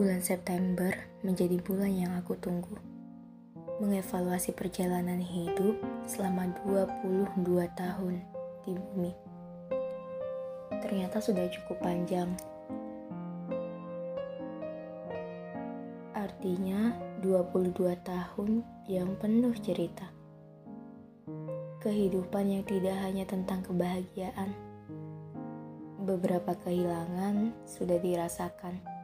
Bulan September menjadi bulan yang aku tunggu. Mengevaluasi perjalanan hidup selama 22 tahun di bumi. Ternyata sudah cukup panjang. Artinya 22 tahun yang penuh cerita. Kehidupan yang tidak hanya tentang kebahagiaan. Beberapa kehilangan sudah dirasakan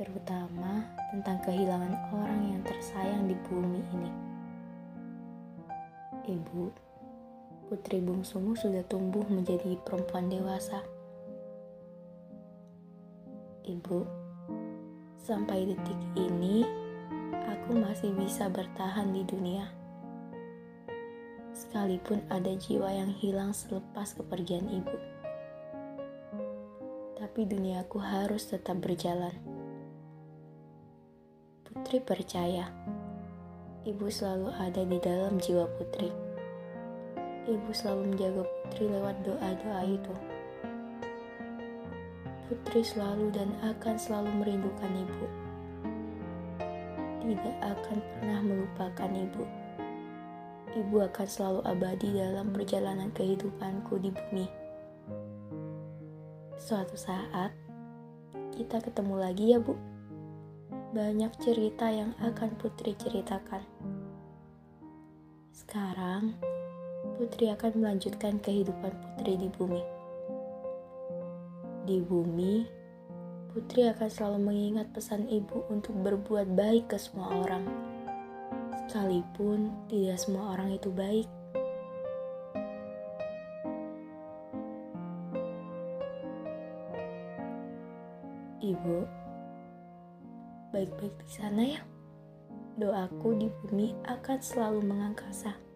terutama tentang kehilangan orang yang tersayang di bumi ini. Ibu, putri bungsumu sudah tumbuh menjadi perempuan dewasa. Ibu, sampai detik ini aku masih bisa bertahan di dunia. Sekalipun ada jiwa yang hilang selepas kepergian ibu. Tapi duniaku harus tetap berjalan Putri percaya, ibu selalu ada di dalam jiwa putri. Ibu selalu menjaga putri lewat doa-doa itu. Putri selalu dan akan selalu merindukan ibu. Tidak akan pernah melupakan ibu. Ibu akan selalu abadi dalam perjalanan kehidupanku di bumi. Suatu saat, kita ketemu lagi ya, Bu banyak cerita yang akan Putri ceritakan. Sekarang, Putri akan melanjutkan kehidupan Putri di bumi. Di bumi, Putri akan selalu mengingat pesan ibu untuk berbuat baik ke semua orang, sekalipun tidak semua orang itu baik. Ibu, baik-baik di sana ya. Doaku di bumi akan selalu mengangkasa.